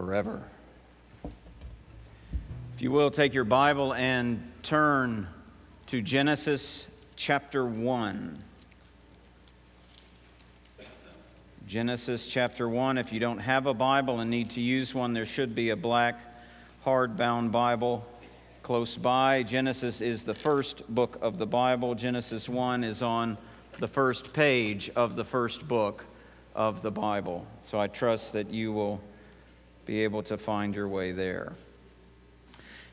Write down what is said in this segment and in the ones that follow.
forever. If you will, take your Bible and turn to Genesis chapter 1. Genesis chapter 1. If you don't have a Bible and need to use one, there should be a black hardbound Bible close by. Genesis is the first book of the Bible. Genesis 1 is on the first page of the first book of the Bible. So I trust that you will be able to find your way there.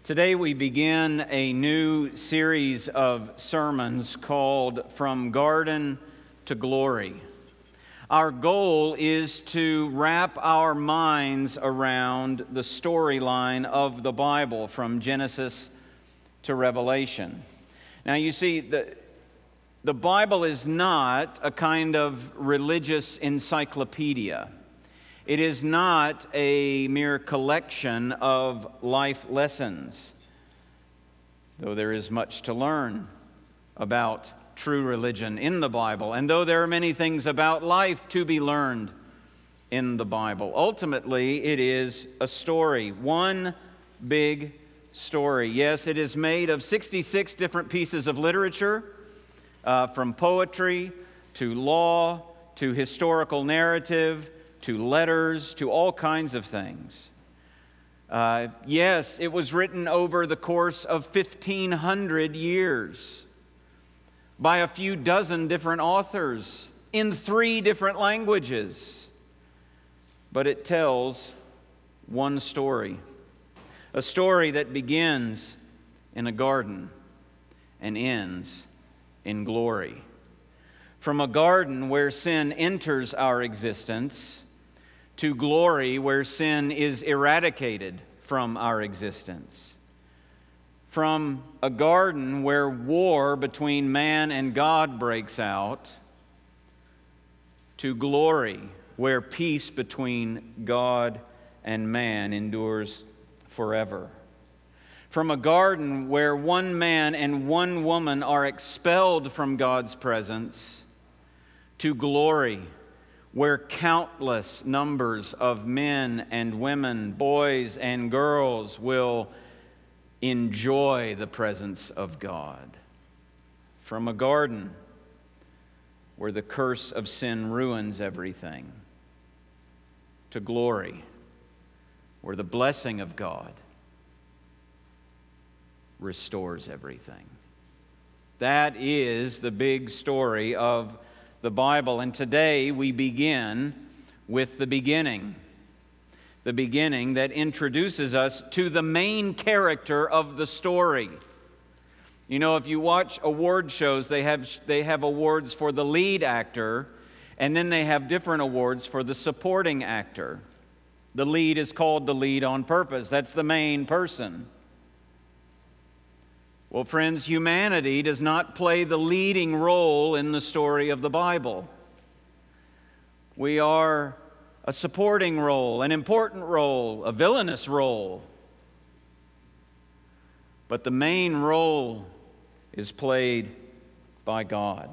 Today we begin a new series of sermons called From Garden to Glory. Our goal is to wrap our minds around the storyline of the Bible from Genesis to Revelation. Now, you see, the, the Bible is not a kind of religious encyclopedia. It is not a mere collection of life lessons, though there is much to learn about true religion in the Bible, and though there are many things about life to be learned in the Bible. Ultimately, it is a story, one big story. Yes, it is made of 66 different pieces of literature, uh, from poetry to law to historical narrative to letters to all kinds of things. Uh, yes, it was written over the course of 1,500 years by a few dozen different authors in three different languages. But it tells one story a story that begins in a garden and ends in glory. From a garden where sin enters our existence to glory where sin is eradicated from our existence from a garden where war between man and God breaks out to glory where peace between God and man endures forever. From a garden where one man and one woman are expelled from God's presence to glory where countless numbers of men and women, boys and girls will enjoy the presence of God. From a garden where the curse of sin ruins everything, to glory where the blessing of God restores everything. That is the big story of the Bible. And today we begin with the beginning the beginning that introduces us to the main character of the story. You know, if you watch award shows, they have, they have awards for the lead actor, and then they have different awards for the supporting actor. The lead is called the lead on purpose, that's the main person. Well, friends, humanity does not play the leading role in the story of the Bible. We are a supporting role, an important role, a villainous role. But the main role is played by God.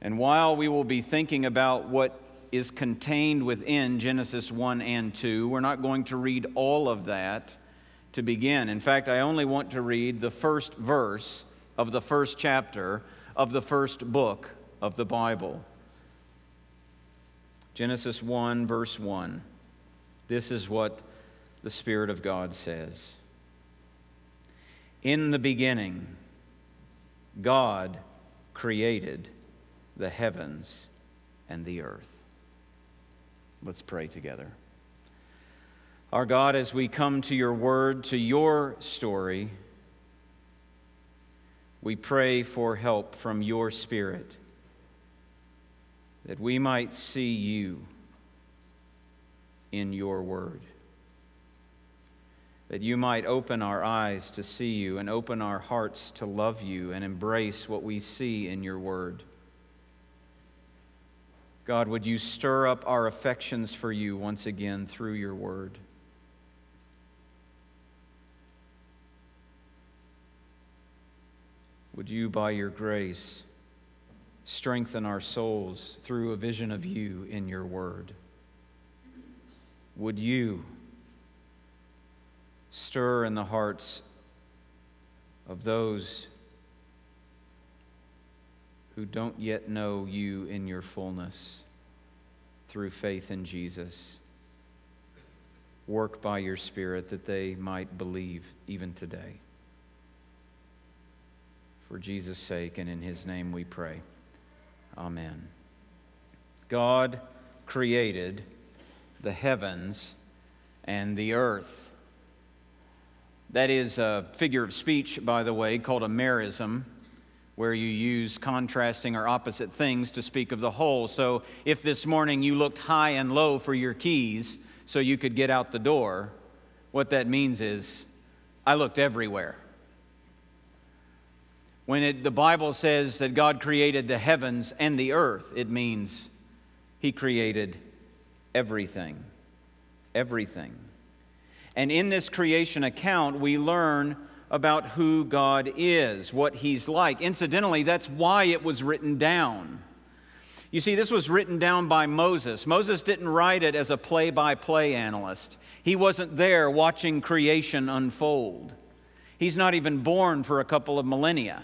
And while we will be thinking about what is contained within Genesis 1 and 2, we're not going to read all of that to begin. In fact, I only want to read the first verse of the first chapter of the first book of the Bible. Genesis 1, verse 1. This is what the Spirit of God says. In the beginning, God created the heavens and the earth. Let's pray together. Our God, as we come to your word, to your story, we pray for help from your Spirit that we might see you in your word. That you might open our eyes to see you and open our hearts to love you and embrace what we see in your word. God, would you stir up our affections for you once again through your word? Would you, by your grace, strengthen our souls through a vision of you in your word. would you stir in the hearts of those who don't yet know you in your fullness through faith in Jesus? Work by your Spirit that they might believe even today. For Jesus' sake and in His name we pray. Amen. God created the heavens and the earth. That is a figure of speech, by the way, called a merism, where you use contrasting or opposite things to speak of the whole. So if this morning you looked high and low for your keys so you could get out the door, what that means is I looked everywhere. When it, the Bible says that God created the heavens and the earth, it means He created everything. Everything. And in this creation account, we learn about who God is, what He's like. Incidentally, that's why it was written down. You see, this was written down by Moses. Moses didn't write it as a play by play analyst, he wasn't there watching creation unfold. He's not even born for a couple of millennia.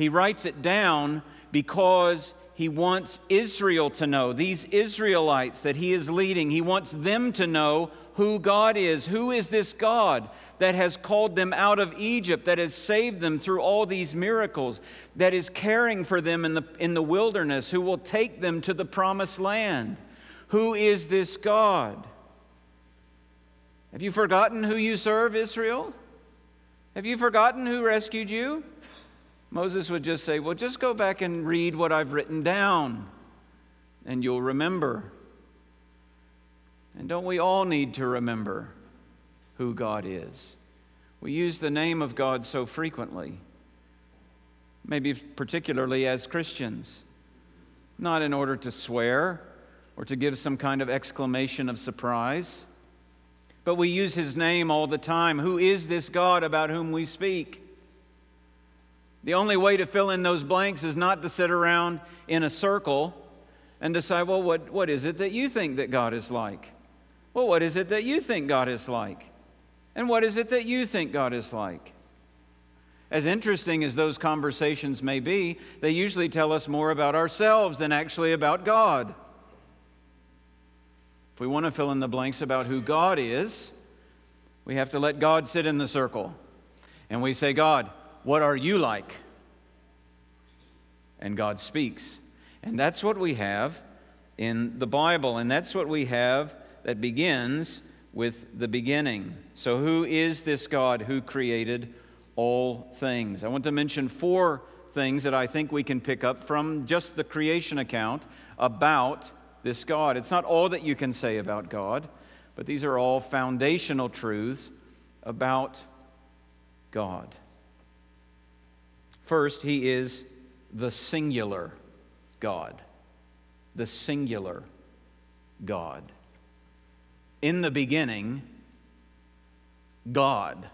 He writes it down because he wants Israel to know, these Israelites that he is leading, he wants them to know who God is. Who is this God that has called them out of Egypt, that has saved them through all these miracles, that is caring for them in the, in the wilderness, who will take them to the promised land? Who is this God? Have you forgotten who you serve, Israel? Have you forgotten who rescued you? Moses would just say, Well, just go back and read what I've written down, and you'll remember. And don't we all need to remember who God is? We use the name of God so frequently, maybe particularly as Christians, not in order to swear or to give some kind of exclamation of surprise, but we use his name all the time. Who is this God about whom we speak? The only way to fill in those blanks is not to sit around in a circle and decide, well, what, what is it that you think that God is like? Well, what is it that you think God is like? And what is it that you think God is like? As interesting as those conversations may be, they usually tell us more about ourselves than actually about God. If we want to fill in the blanks about who God is, we have to let God sit in the circle. And we say, God, what are you like? And God speaks. And that's what we have in the Bible. And that's what we have that begins with the beginning. So, who is this God who created all things? I want to mention four things that I think we can pick up from just the creation account about this God. It's not all that you can say about God, but these are all foundational truths about God. First, he is the singular God. The singular God. In the beginning, God.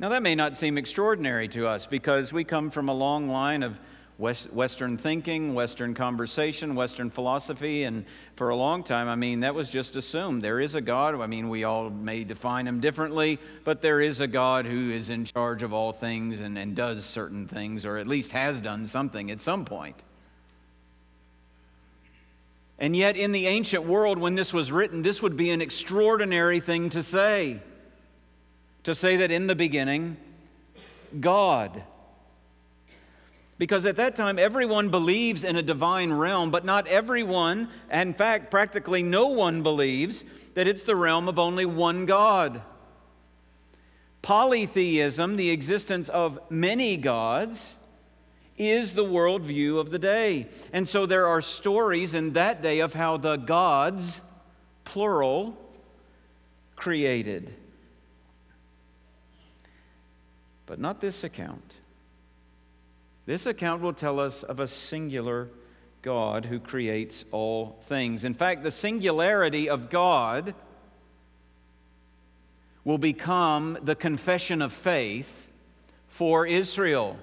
Now, that may not seem extraordinary to us because we come from a long line of West, Western thinking, Western conversation, Western philosophy, and for a long time, I mean, that was just assumed. There is a God. I mean, we all may define him differently, but there is a God who is in charge of all things and, and does certain things, or at least has done something at some point. And yet, in the ancient world, when this was written, this would be an extraordinary thing to say. To say that in the beginning, God because at that time, everyone believes in a divine realm, but not everyone, and in fact, practically no one believes that it's the realm of only one God. Polytheism, the existence of many gods, is the worldview of the day. And so there are stories in that day of how the gods, plural, created. But not this account. This account will tell us of a singular God who creates all things. In fact, the singularity of God will become the confession of faith for Israel.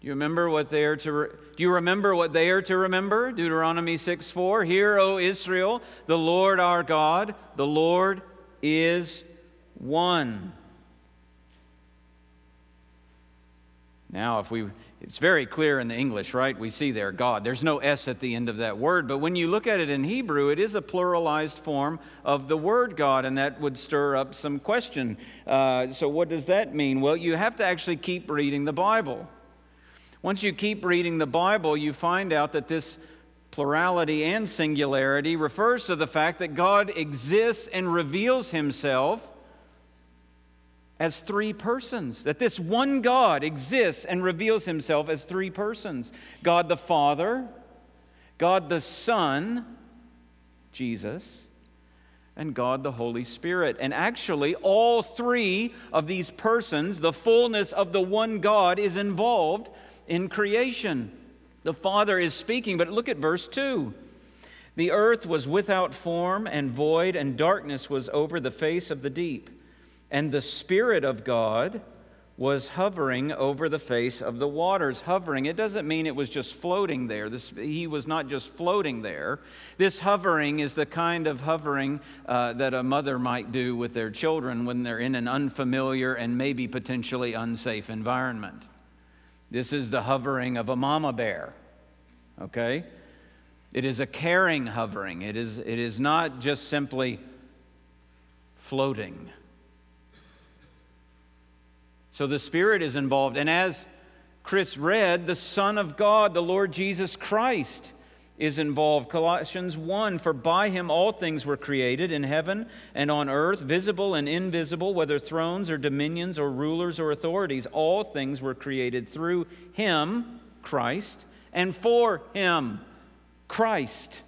Do you remember what they are to re- Do you remember what they are to remember? Deuteronomy 6 4. Hear, O Israel, the Lord our God, the Lord is one. Now, if we it's very clear in the English, right? We see there God. There's no S at the end of that word, but when you look at it in Hebrew, it is a pluralized form of the word God, and that would stir up some question. Uh, so, what does that mean? Well, you have to actually keep reading the Bible. Once you keep reading the Bible, you find out that this plurality and singularity refers to the fact that God exists and reveals himself as three persons, that this one God exists and reveals himself as three persons God the Father, God the Son, Jesus, and God the Holy Spirit. And actually, all three of these persons, the fullness of the one God, is involved in creation. The Father is speaking, but look at verse 2. The earth was without form and void, and darkness was over the face of the deep and the Spirit of God was hovering over the face of the waters. Hovering, it doesn't mean it was just floating there. This, he was not just floating there. This hovering is the kind of hovering uh, that a mother might do with their children when they're in an unfamiliar and maybe potentially unsafe environment. This is the hovering of a mama bear, okay? It is a caring hovering, it is, it is not just simply floating. So the Spirit is involved. And as Chris read, the Son of God, the Lord Jesus Christ, is involved. Colossians 1 For by him all things were created in heaven and on earth, visible and invisible, whether thrones or dominions or rulers or authorities. All things were created through him, Christ, and for him, Christ.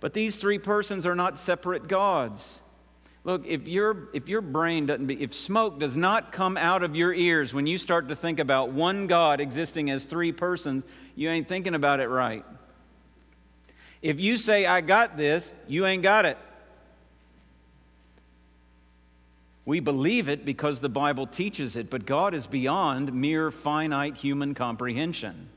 But these three persons are not separate gods. Look, if, your if your brain doesn't be, if smoke does not come out of your ears when you start to think about one God existing as three persons, you ain't thinking about it right. If you say, I got this, you ain't got it. We believe it because the Bible teaches it, but God is beyond mere finite human comprehension.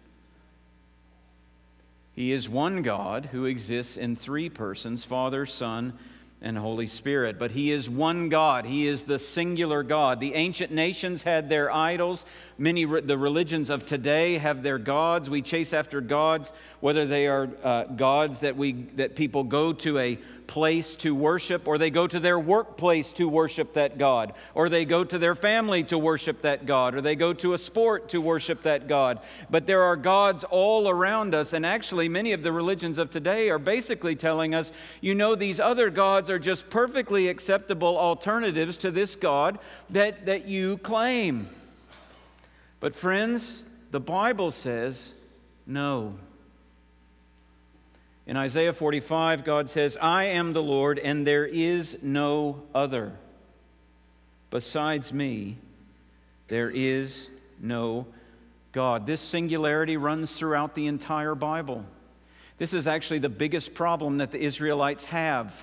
He is one God who exists in three persons Father, Son, and Holy Spirit. But He is one God. He is the singular God. The ancient nations had their idols. Many, the religions of today have their gods. We chase after gods, whether they are uh, gods that, we, that people go to a place to worship, or they go to their workplace to worship that God, or they go to their family to worship that God, or they go to a sport to worship that God. But there are gods all around us, and actually, many of the religions of today are basically telling us, you know, these other gods are just perfectly acceptable alternatives to this God that, that you claim. But, friends, the Bible says no. In Isaiah 45, God says, I am the Lord, and there is no other. Besides me, there is no God. This singularity runs throughout the entire Bible. This is actually the biggest problem that the Israelites have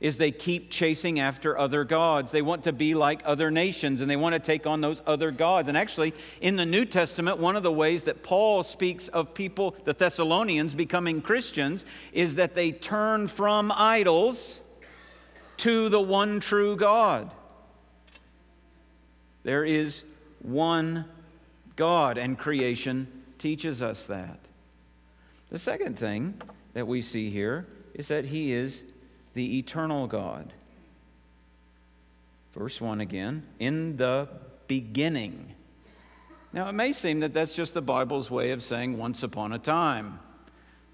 is they keep chasing after other gods. They want to be like other nations and they want to take on those other gods. And actually, in the New Testament, one of the ways that Paul speaks of people, the Thessalonians, becoming Christians is that they turn from idols to the one true God. There is one God, and creation teaches us that. The second thing that we see here is that He is the eternal God. Verse 1 again, in the beginning. Now, it may seem that that's just the Bible's way of saying once upon a time.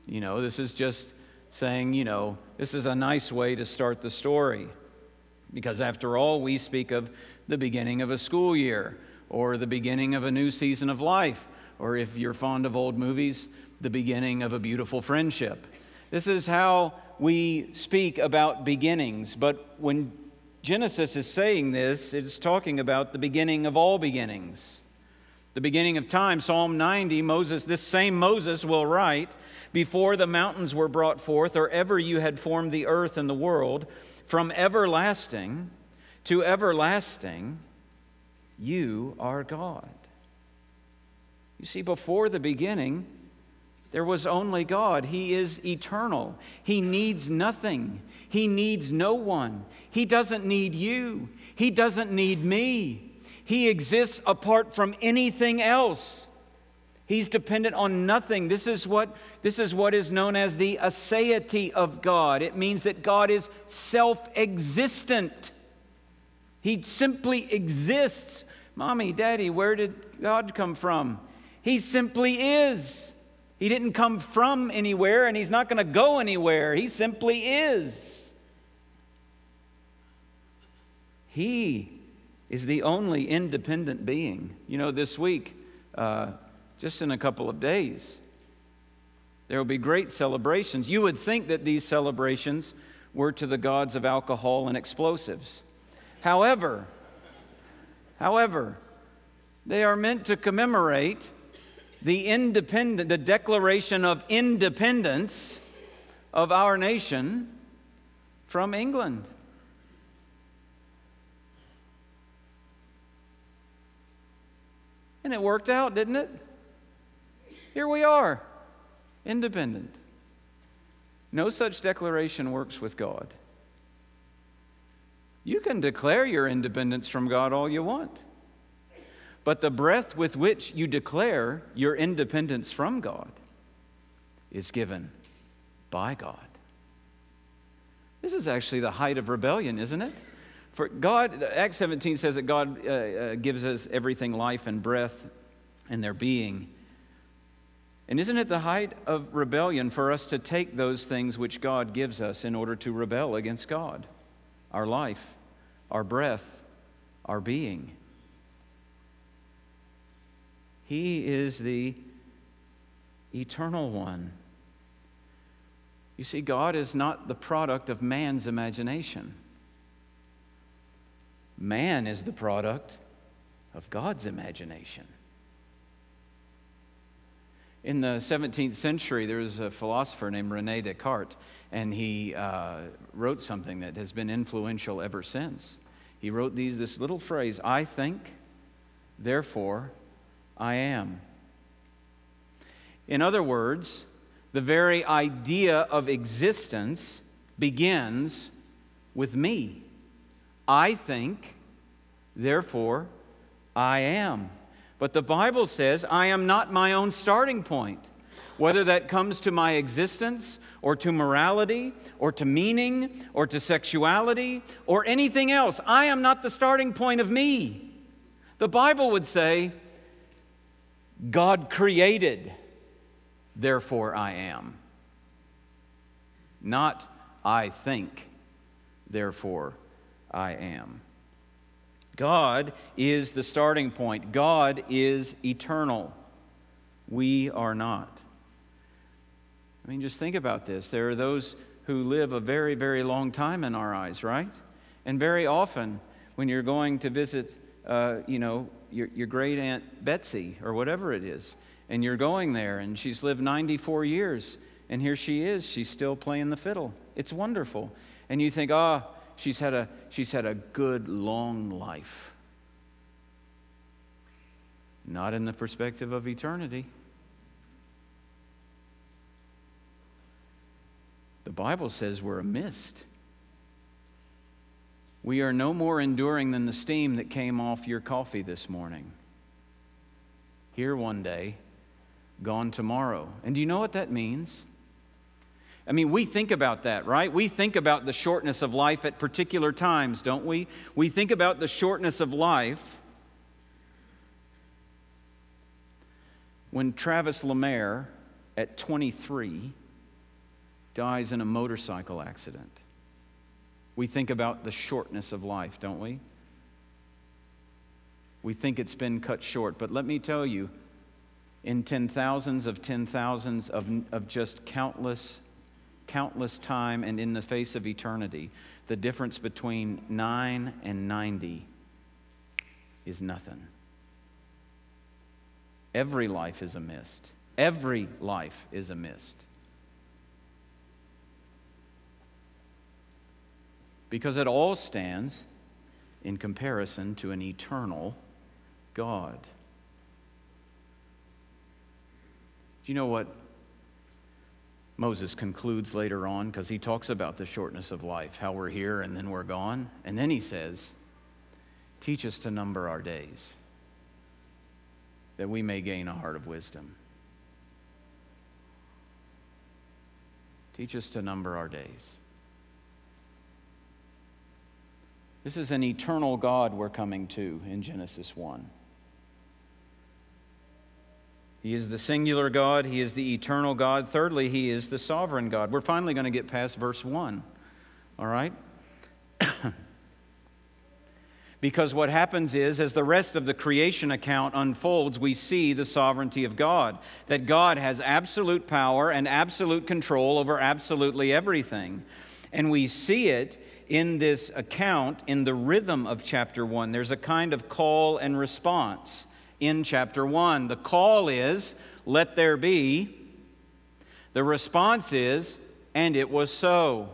You know, this is just saying, you know, this is a nice way to start the story. Because after all, we speak of the beginning of a school year or the beginning of a new season of life, or if you're fond of old movies, the beginning of a beautiful friendship. This is how we speak about beginnings, but when Genesis is saying this, it's talking about the beginning of all beginnings. The beginning of time, Psalm 90, Moses, this same Moses will write, Before the mountains were brought forth, or ever you had formed the earth and the world, from everlasting to everlasting, You are God. You see, before the beginning, there was only God. He is eternal. He needs nothing. He needs no one. He doesn't need you. He doesn't need me. He exists apart from anything else. He's dependent on nothing. This is what, this is, what is known as the aseity of God. It means that God is self existent. He simply exists. Mommy, daddy, where did God come from? He simply is. He didn't come from anywhere and he's not going to go anywhere. He simply is. He is the only independent being. You know, this week, uh, just in a couple of days. There will be great celebrations. You would think that these celebrations were to the gods of alcohol and explosives. However, however, they are meant to commemorate the independent the declaration of independence of our nation from England. And it worked out, didn't it? Here we are, independent. No such declaration works with God. You can declare your independence from God all you want. But the breath with which you declare your independence from God is given by God. This is actually the height of rebellion, isn't it? For God, Acts 17 says that God uh, uh, gives us everything life and breath and their being. And isn't it the height of rebellion for us to take those things which God gives us in order to rebel against God? Our life, our breath, our being. He is the eternal one. You see, God is not the product of man's imagination. Man is the product of God's imagination. In the 17th century, there was a philosopher named Rene Descartes, and he uh, wrote something that has been influential ever since. He wrote these, this little phrase I think, therefore I am. In other words, the very idea of existence begins with me. I think, therefore I am. But the Bible says I am not my own starting point. Whether that comes to my existence or to morality or to meaning or to sexuality or anything else, I am not the starting point of me. The Bible would say, God created, therefore I am. Not I think, therefore I am. God is the starting point. God is eternal. We are not. I mean, just think about this. There are those who live a very, very long time in our eyes, right? And very often, when you're going to visit, uh, you know, your, your great aunt Betsy or whatever it is, and you're going there, and she's lived 94 years, and here she is, she's still playing the fiddle. It's wonderful. And you think, ah, oh, she's had a, she's had a good long life. Not in the perspective of eternity. The Bible says we're a mist. We are no more enduring than the steam that came off your coffee this morning. Here one day, gone tomorrow. And do you know what that means? I mean, we think about that, right? We think about the shortness of life at particular times, don't we? We think about the shortness of life when Travis Lemaire, at 23, dies in a motorcycle accident. We think about the shortness of life, don't we? We think it's been cut short. But let me tell you, in ten thousands of ten thousands of, of just countless countless time and in the face of eternity, the difference between 9 and 90 is nothing. Every life is a mist. Every life is a mist. Because it all stands in comparison to an eternal God. Do you know what Moses concludes later on? Because he talks about the shortness of life, how we're here and then we're gone. And then he says, Teach us to number our days, that we may gain a heart of wisdom. Teach us to number our days. This is an eternal God we're coming to in Genesis 1. He is the singular God, He is the eternal God. Thirdly, He is the sovereign God. We're finally going to get past verse 1. All right? because what happens is, as the rest of the creation account unfolds, we see the sovereignty of God. That God has absolute power and absolute control over absolutely everything. And we see it in this account, in the rhythm of chapter 1, there's a kind of call and response in chapter 1. The call is, let there be. The response is, and it was so.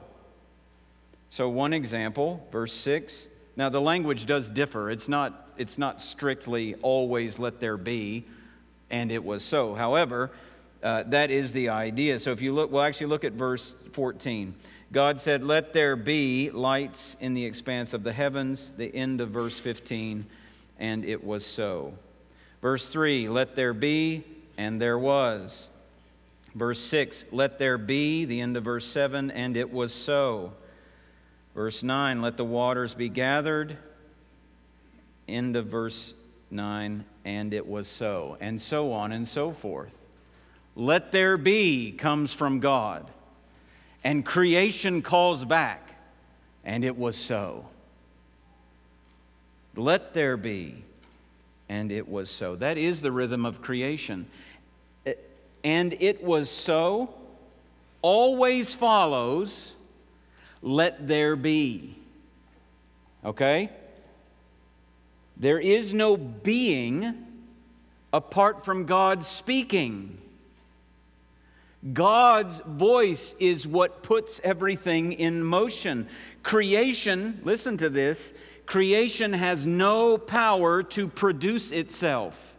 So, one example, verse 6. Now, the language does differ. It's not, it's not strictly always let there be, and it was so. However, uh, that is the idea. So, if you look, we'll actually look at verse 14. God said, Let there be lights in the expanse of the heavens, the end of verse 15, and it was so. Verse 3, Let there be, and there was. Verse 6, Let there be, the end of verse 7, and it was so. Verse 9, Let the waters be gathered, end of verse 9, and it was so. And so on and so forth. Let there be comes from God. And creation calls back, and it was so. Let there be, and it was so. That is the rhythm of creation. Eh, and it was so always follows, let there be. Okay? There is no being apart from God speaking. God's voice is what puts everything in motion. Creation, listen to this, creation has no power to produce itself.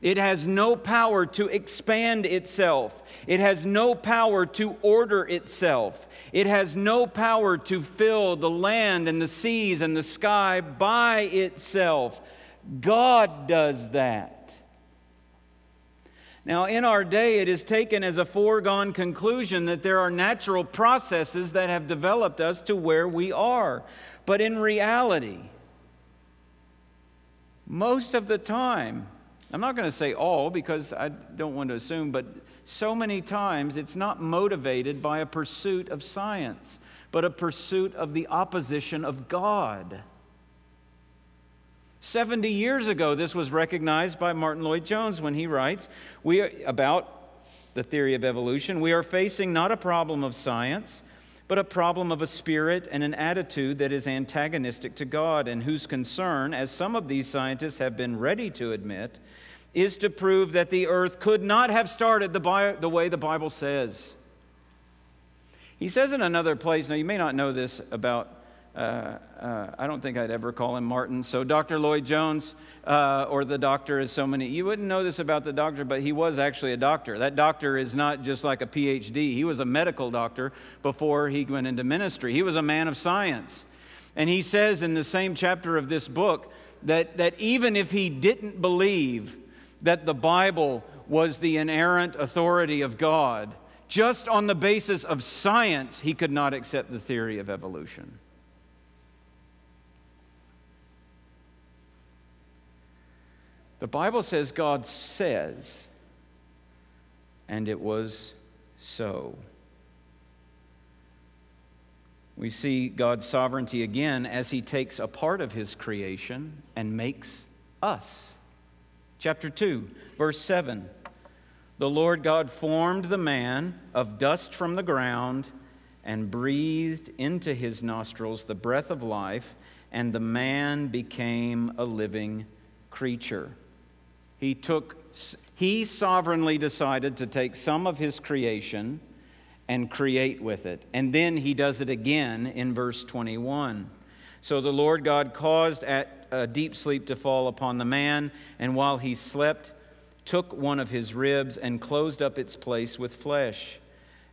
It has no power to expand itself. It has no power to order itself. It has no power to fill the land and the seas and the sky by itself. God does that. Now, in our day, it is taken as a foregone conclusion that there are natural processes that have developed us to where we are. But in reality, most of the time, I'm not going to say all because I don't want to assume, but so many times it's not motivated by a pursuit of science, but a pursuit of the opposition of God. 70 years ago, this was recognized by Martyn Lloyd-Jones when he writes we are, about the theory of evolution. We are facing not a problem of science, but a problem of a spirit and an attitude that is antagonistic to God, and whose concern, as some of these scientists have been ready to admit, is to prove that the earth could not have started the, the way the Bible says. He says in another place, now you may not know this about uh, uh, I don't think I'd ever call him Martyn. So, Dr. Lloyd-Jones, uh, or the doctor, as so many. You wouldn't know this about the doctor, but he was actually a doctor. That doctor is not just like a PhD, he was a medical doctor before he went into ministry. He was a man of science. And he says in the same chapter of this book that, that even if he didn't believe that the Bible was the inerrant authority of God, just on the basis of science, he could not accept the theory of evolution. The Bible says God says, and it was so. We see God's sovereignty again as he takes a part of his creation and makes us. Chapter 2, verse 7. The Lord God formed the man of dust from the ground and breathed into his nostrils the breath of life, and the man became a living creature. He took he sovereignly decided to take some of his creation and create with it. And then he does it again in verse 21. So the Lord God caused at a deep sleep to fall upon the man, and while he slept, took one of his ribs and closed up its place with flesh.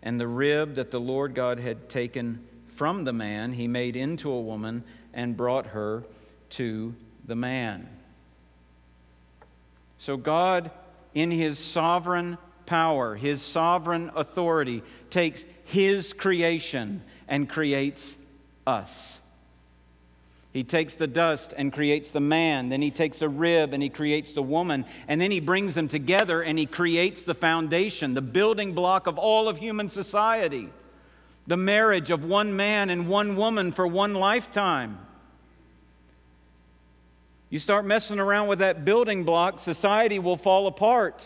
And the rib that the Lord God had taken from the man, he made into a woman and brought her to the man. So, God, in his sovereign power, his sovereign authority, takes his creation and creates us. He takes the dust and creates the man. Then he takes a rib and he creates the woman. And then he brings them together and he creates the foundation, the building block of all of human society. The marriage of one man and one woman for one lifetime. You start messing around with that building block, society will fall apart.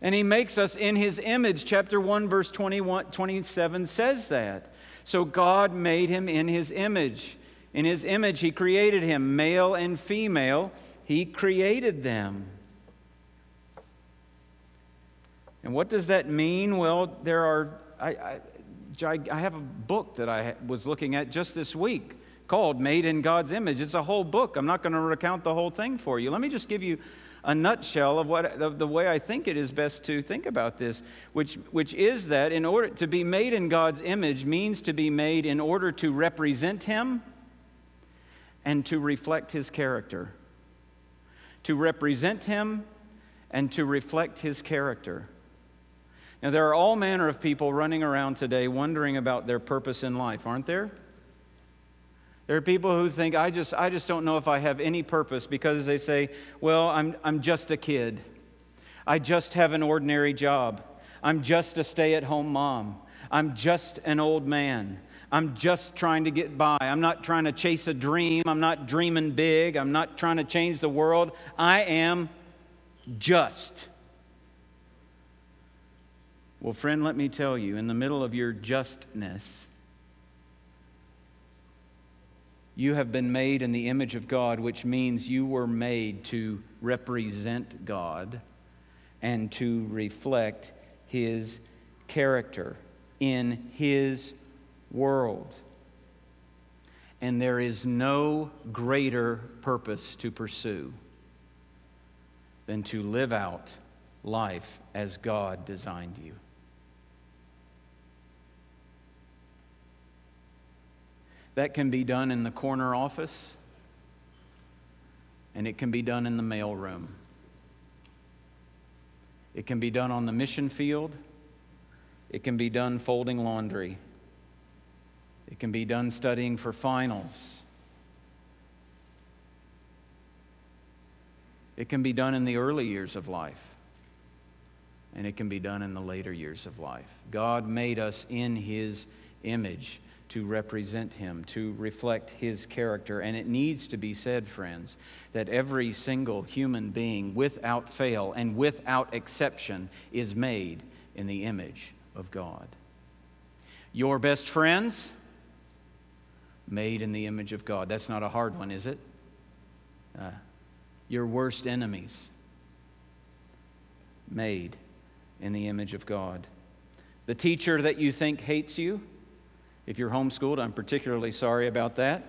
And he makes us in his image. Chapter 1, verse 21, 27 says that. So God made him in his image. In his image, he created him, male and female, he created them. And what does that mean? Well, there are, I, I, I have a book that I was looking at just this week called Made in God's Image. It's a whole book. I'm not going to recount the whole thing for you. Let me just give you a nutshell of what of the way I think it is best to think about this, which, which is that in order to be made in God's image means to be made in order to represent Him and to reflect His character. To represent Him and to reflect His character. Now, there are all manner of people running around today wondering about their purpose in life, aren't there? There are people who think, I just, I just don't know if I have any purpose because they say, well, I'm, I'm just a kid. I just have an ordinary job. I'm just a stay at home mom. I'm just an old man. I'm just trying to get by. I'm not trying to chase a dream. I'm not dreaming big. I'm not trying to change the world. I am just. Well, friend, let me tell you, in the middle of your justness, you have been made in the image of God, which means you were made to represent God and to reflect His character in His world. And there is no greater purpose to pursue than to live out life as God designed you. That can be done in the corner office, and it can be done in the mailroom. It can be done on the mission field. It can be done folding laundry. It can be done studying for finals. It can be done in the early years of life. And it can be done in the later years of life. God made us in His image to represent him, to reflect his character. And it needs to be said, friends, that every single human being, without fail and without exception, is made in the image of God. Your best friends, made in the image of God. That's not a hard one, is it? Uh, your worst enemies, made in the image of God. The teacher that you think hates you, if you're homeschooled, I'm particularly sorry about that.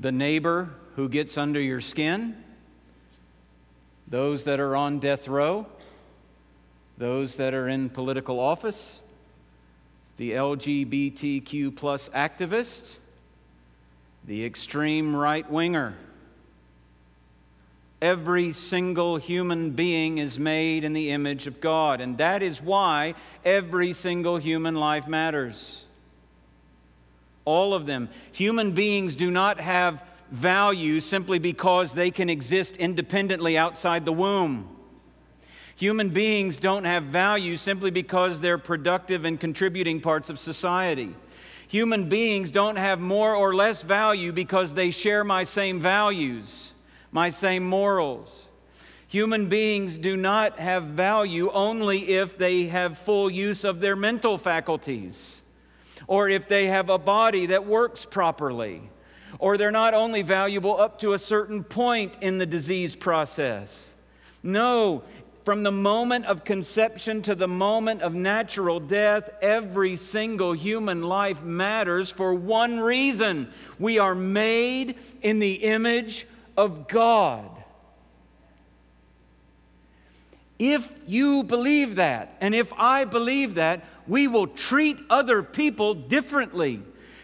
the neighbor who gets under your skin, those that are on death row, those that are in political office, the LGBTQ plus activist, the extreme right winger Every single human being is made in the image of God, and that is why every single human life matters. All of them. Human beings do not have value simply because they can exist independently outside the womb. Human beings don't have value simply because they're productive and contributing parts of society. Human beings don't have more or less value because they share my same values my same morals. Human beings do not have value only if they have full use of their mental faculties, or if they have a body that works properly, or they're not only valuable up to a certain point in the disease process. No, from the moment of conception to the moment of natural death, every single human life matters for one reason. We are made in the image of God. If you believe that, and if I believe that, we will treat other people differently.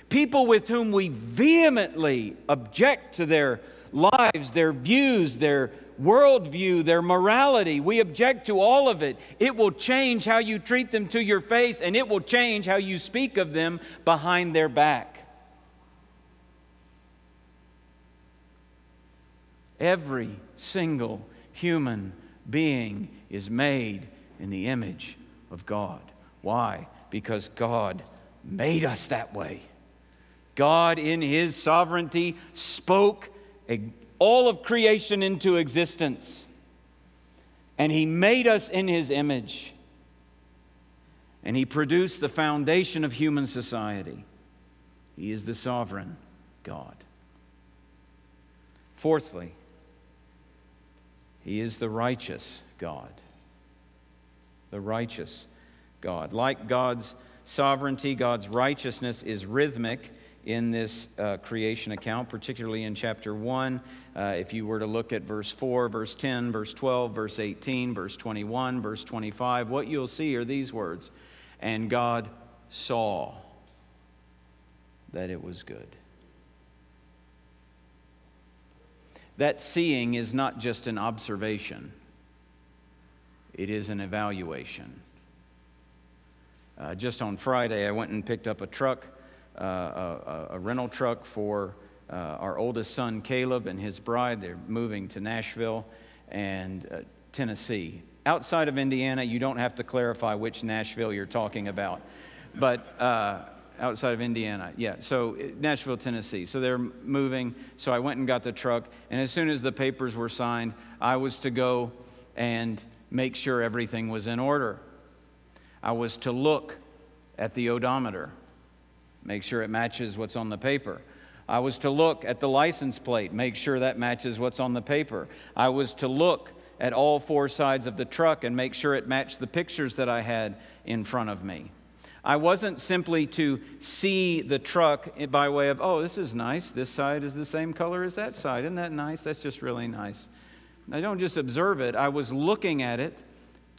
People with whom we vehemently object to their lives, their views, their worldview, their morality. We object to all of it. It will change how you treat them to your face, and it will change how you speak of them behind their back. Every single human being is made in the image of God. Why? Because God made us that way. God, in His sovereignty, spoke all of creation into existence. And He made us in His image. And He produced the foundation of human society. He is the sovereign God. Fourthly, He is the righteous God. The righteous God. Like God's sovereignty, God's righteousness is rhythmic in this uh, creation account, particularly in chapter 1. Uh, if you were to look at verse 4, verse 10, verse 12, verse 18, verse 21, verse 25, what you'll see are these words And God saw that it was good. That seeing is not just an observation, it is an evaluation. Uh, just on Friday, I went and picked up a truck uh, a, a, rental truck for uh, our oldest son, Caleb, and his bride. They're moving to Nashville and uh, Tennessee. Outside of Indiana, you don't have to clarify which Nashville you're talking about. But uh, outside of Indiana, yeah. So uh, Nashville, Tennessee. So they're moving. So I went and got the truck. And as soon as the papers were signed, I was to go and make sure everything was in order. I was to look at the odometer make sure it matches what's on the paper. I was to look at the license plate, make sure that matches what's on the paper. I was to look at all four sides of the truck and make sure it matched the pictures that I had in front of me. I wasn't simply to see the truck by way of, oh, this is nice. This side is the same color as that side. Isn't that nice? That's just really nice. I don't just observe it, I was looking at it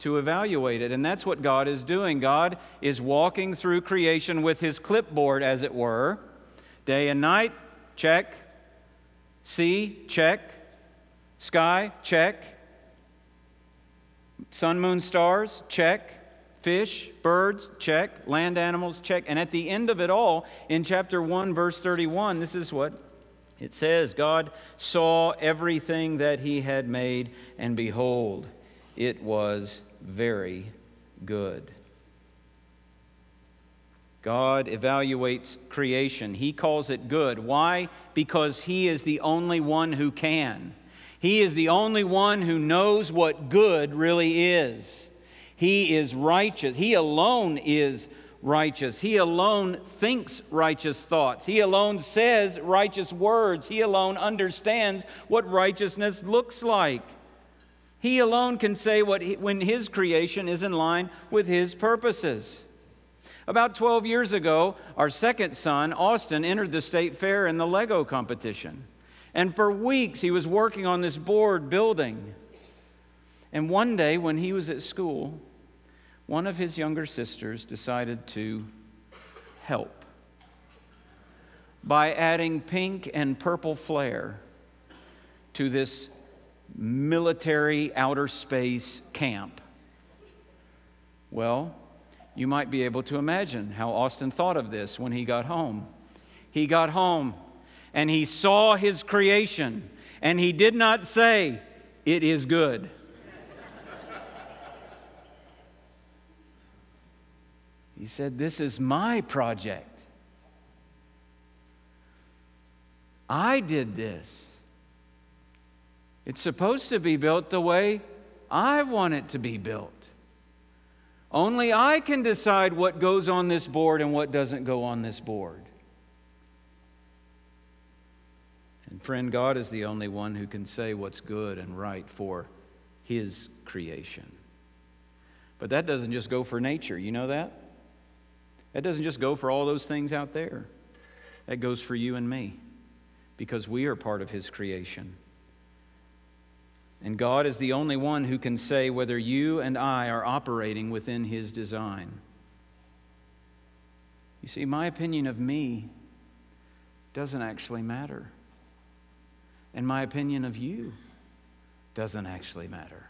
to evaluate it. And that's what God is doing. God is walking through creation with his clipboard, as it were. Day and night, check. Sea, check. Sky, check. Sun, moon, stars, check. Fish, birds, check. Land animals, check. And at the end of it all, in chapter 1, verse 31, this is what it says God saw everything that he had made, and behold, it was very good. God evaluates creation. He calls it good. Why? Because He is the only one who can. He is the only one who knows what good really is. He is righteous. He alone is righteous. He alone thinks righteous thoughts. He alone says righteous words. He alone understands what righteousness looks like. He alone can say what he, when his creation is in line with his purposes. About 12 years ago, our second son, Austin, entered the state fair in the Lego competition. And for weeks, he was working on this board building. And one day, when he was at school, one of his younger sisters decided to help by adding pink and purple flair to this military outer space camp. Well, you might be able to imagine how Austin thought of this when he got home. He got home and he saw his creation, and he did not say, It is good. He said, This is my project. I did this. It's supposed to be built the way I want it to be built. Only I can decide what goes on this board and what doesn't go on this board. And friend, God is the only one who can say what's good and right for His creation. But that doesn't just go for nature. You know that? That doesn't just go for all those things out there. That goes for you and me because we are part of His creation. And God is the only one who can say whether you and I are operating within His design. You see, my opinion of me doesn't actually matter. And my opinion of you doesn't actually matter.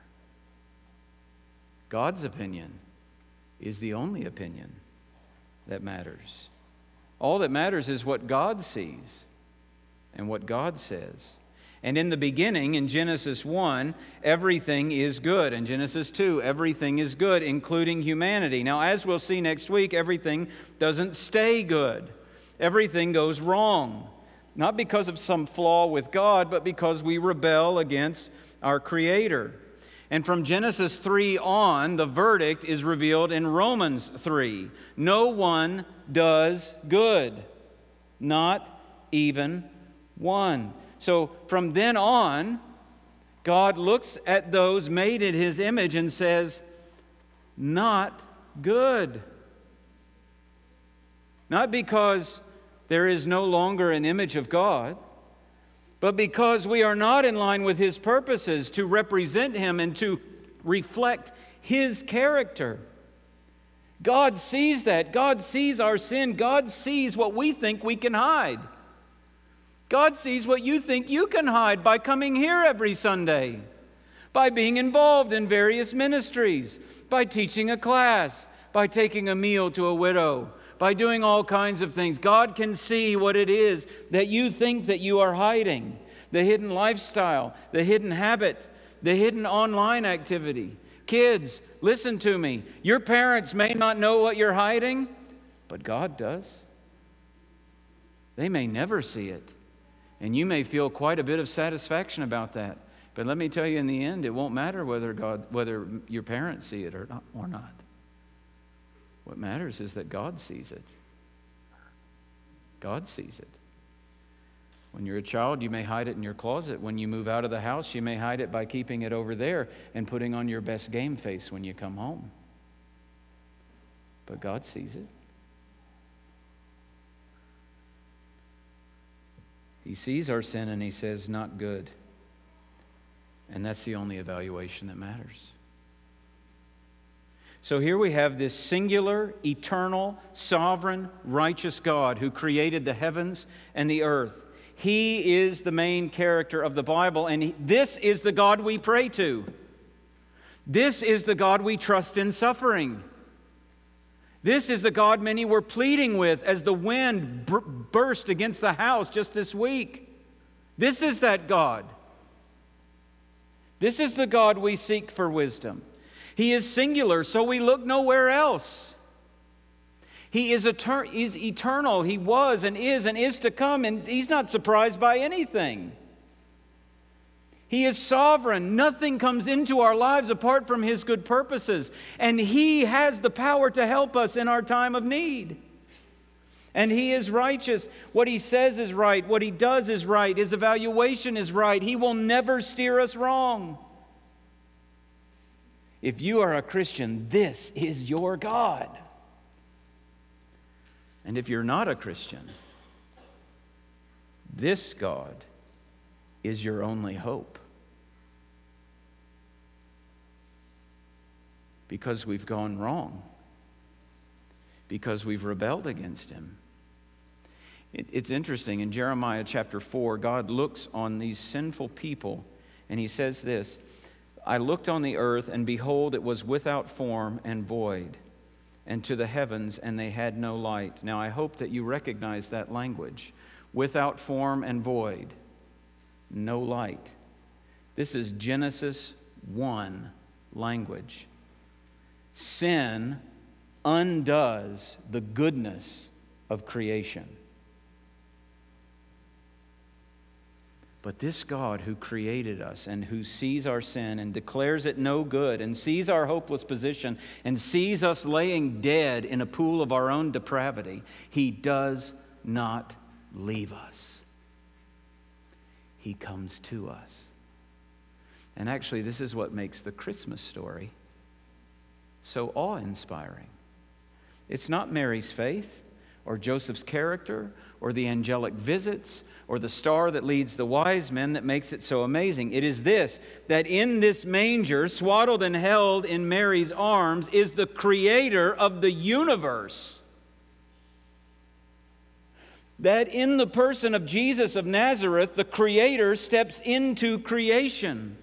God's opinion is the only opinion that matters. All that matters is what God sees and what God says. And in the beginning, in Genesis 1, everything is good. In Genesis 2, everything is good, including humanity. Now, as we'll see next week, everything doesn't stay good, everything goes wrong. Not because of some flaw with God, but because we rebel against our Creator. And from Genesis 3 on, the verdict is revealed in Romans 3. No one does good, not even one. So from then on, God looks at those made in his image and says, Not good. Not because there is no longer an image of God, but because we are not in line with his purposes to represent him and to reflect his character. God sees that. God sees our sin. God sees what we think we can hide. God sees what you think you can hide by coming here every Sunday, by being involved in various ministries, by teaching a class, by taking a meal to a widow, by doing all kinds of things. God can see what it is that you think that you are hiding the hidden lifestyle, the hidden habit, the hidden online activity. Kids, listen to me. Your parents may not know what you're hiding, but God does. They may never see it. And you may feel quite a bit of satisfaction about that. But let me tell you, in the end, it won't matter whether, God, whether your parents see it or not, or not. What matters is that God sees it. God sees it. When you're a child, you may hide it in your closet. When you move out of the house, you may hide it by keeping it over there and putting on your best game face when you come home. But God sees it. He sees our sin and he says, Not good. And that's the only evaluation that matters. So here we have this singular, eternal, sovereign, righteous God who created the heavens and the earth. He is the main character of the Bible, and he, this is the God we pray to. This is the God we trust in suffering. This is the God many were pleading with as the wind burst against the house just this week. This is that God. This is the God we seek for wisdom. He is singular, so we look nowhere else. He is etern- he's eternal. He was and is and is to come, and he's not surprised by anything. He is sovereign. Nothing comes into our lives apart from His good purposes. And He has the power to help us in our time of need. And He is righteous. What He says is right. What He does is right. His evaluation is right. He will never steer us wrong. If you are a Christian, this is your God. And if you're not a Christian, this God is your only hope. Because we've gone wrong, because we've rebelled against Him. It, it's interesting, in Jeremiah chapter 4, God looks on these sinful people and He says this I looked on the earth, and behold, it was without form and void, and to the heavens, and they had no light. Now, I hope that you recognize that language without form and void, no light. This is Genesis 1 language. Sin undoes the goodness of creation. But this God who created us and who sees our sin and declares it no good and sees our hopeless position and sees us laying dead in a pool of our own depravity, he does not leave us. He comes to us. And actually, this is what makes the Christmas story so awe inspiring. It's not Mary's faith or Joseph's character or the angelic visits or the star that leads the wise men that makes it so amazing. It is this that in this manger, swaddled and held in Mary's arms, is the creator of the universe. That in the person of Jesus of Nazareth, the creator steps into creation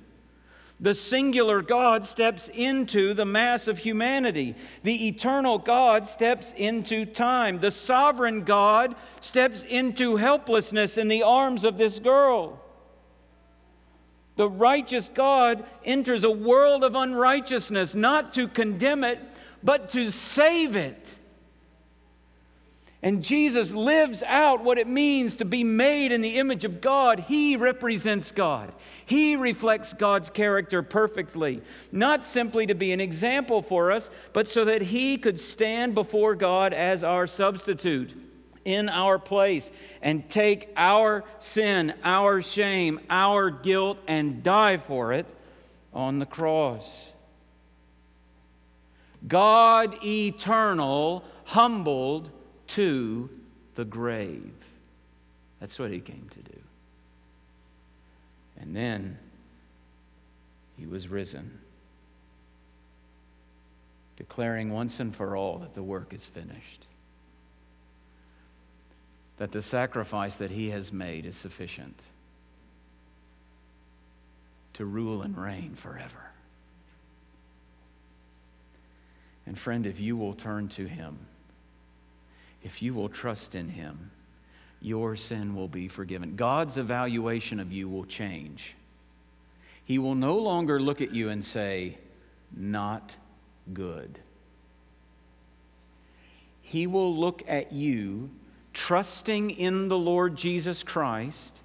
the singular God steps into the mass of humanity. The eternal God steps into time. The sovereign God steps into helplessness in the arms of this girl. The righteous God enters a world of unrighteousness, not to condemn it, but to save it. And Jesus lives out what it means to be made in the image of God. He represents God. He reflects God's character perfectly, not simply to be an example for us, but so that He could stand before God as our substitute in our place and take our sin, our shame, our guilt, and die for it on the cross. God eternal, humbled, to the grave. That's what he came to do. And then he was risen, declaring once and for all that the work is finished, that the sacrifice that he has made is sufficient to rule and reign forever. And friend, if you will turn to him, if you will trust in him, your sin will be forgiven. God's evaluation of you will change. He will no longer look at you and say, Not good. He will look at you trusting in the Lord Jesus Christ,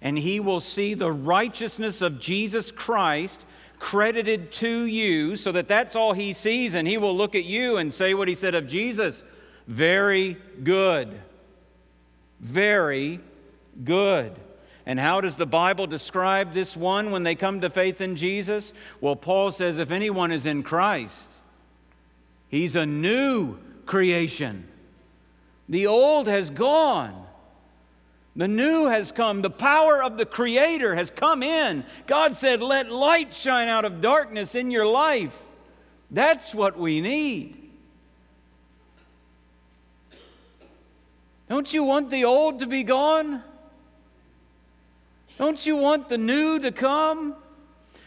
and he will see the righteousness of Jesus Christ credited to you so that that's all he sees, and he will look at you and say what he said of Jesus very good. Very good. And how does the Bible describe this one when they come to faith in Jesus? Well, Paul says if anyone is in Christ, he's a new creation. The old has gone. The new has come. The power of the Creator has come in. God said, Let light shine out of darkness in your life. That's what we need. Don't you want the old to be gone? Don't you want the new to come?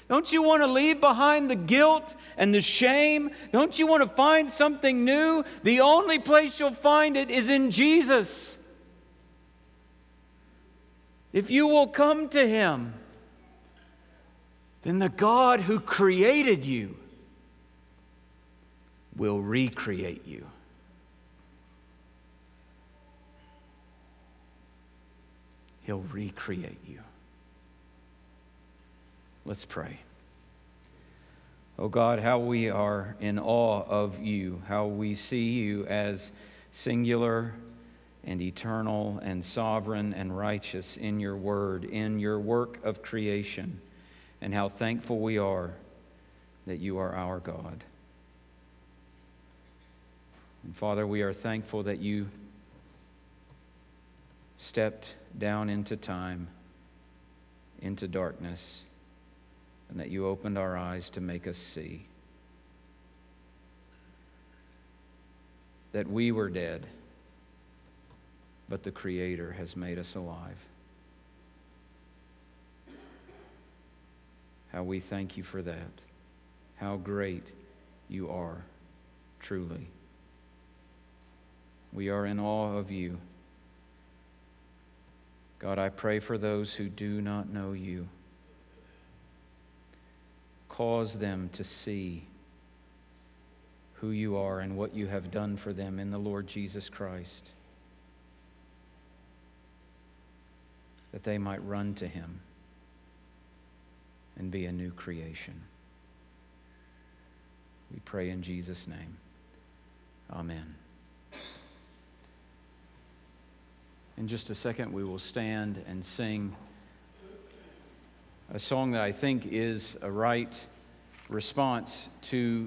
Don't you want to leave behind the guilt and the shame? Don't you want to find something new? The only place you'll find it is in Jesus. If you will come to Him, then the God who created you will recreate you. He'll recreate you. Let's pray. Oh God, how we are in awe of you, how we see you as singular and eternal and sovereign and righteous in your word, in your work of creation, and how thankful we are that you are our God. And Father, we are thankful that you stepped down into time, into darkness, and that you opened our eyes to make us see. That we were dead, but the Creator has made us alive. How we thank you for that. How great you are, truly. We are in awe of you. God, I pray for those who do not know you. Cause them to see who you are and what you have done for them in the Lord Jesus Christ, that they might run to him and be a new creation. We pray in Jesus' name. Amen. In just a second, we will stand and sing a song that I think is a right response to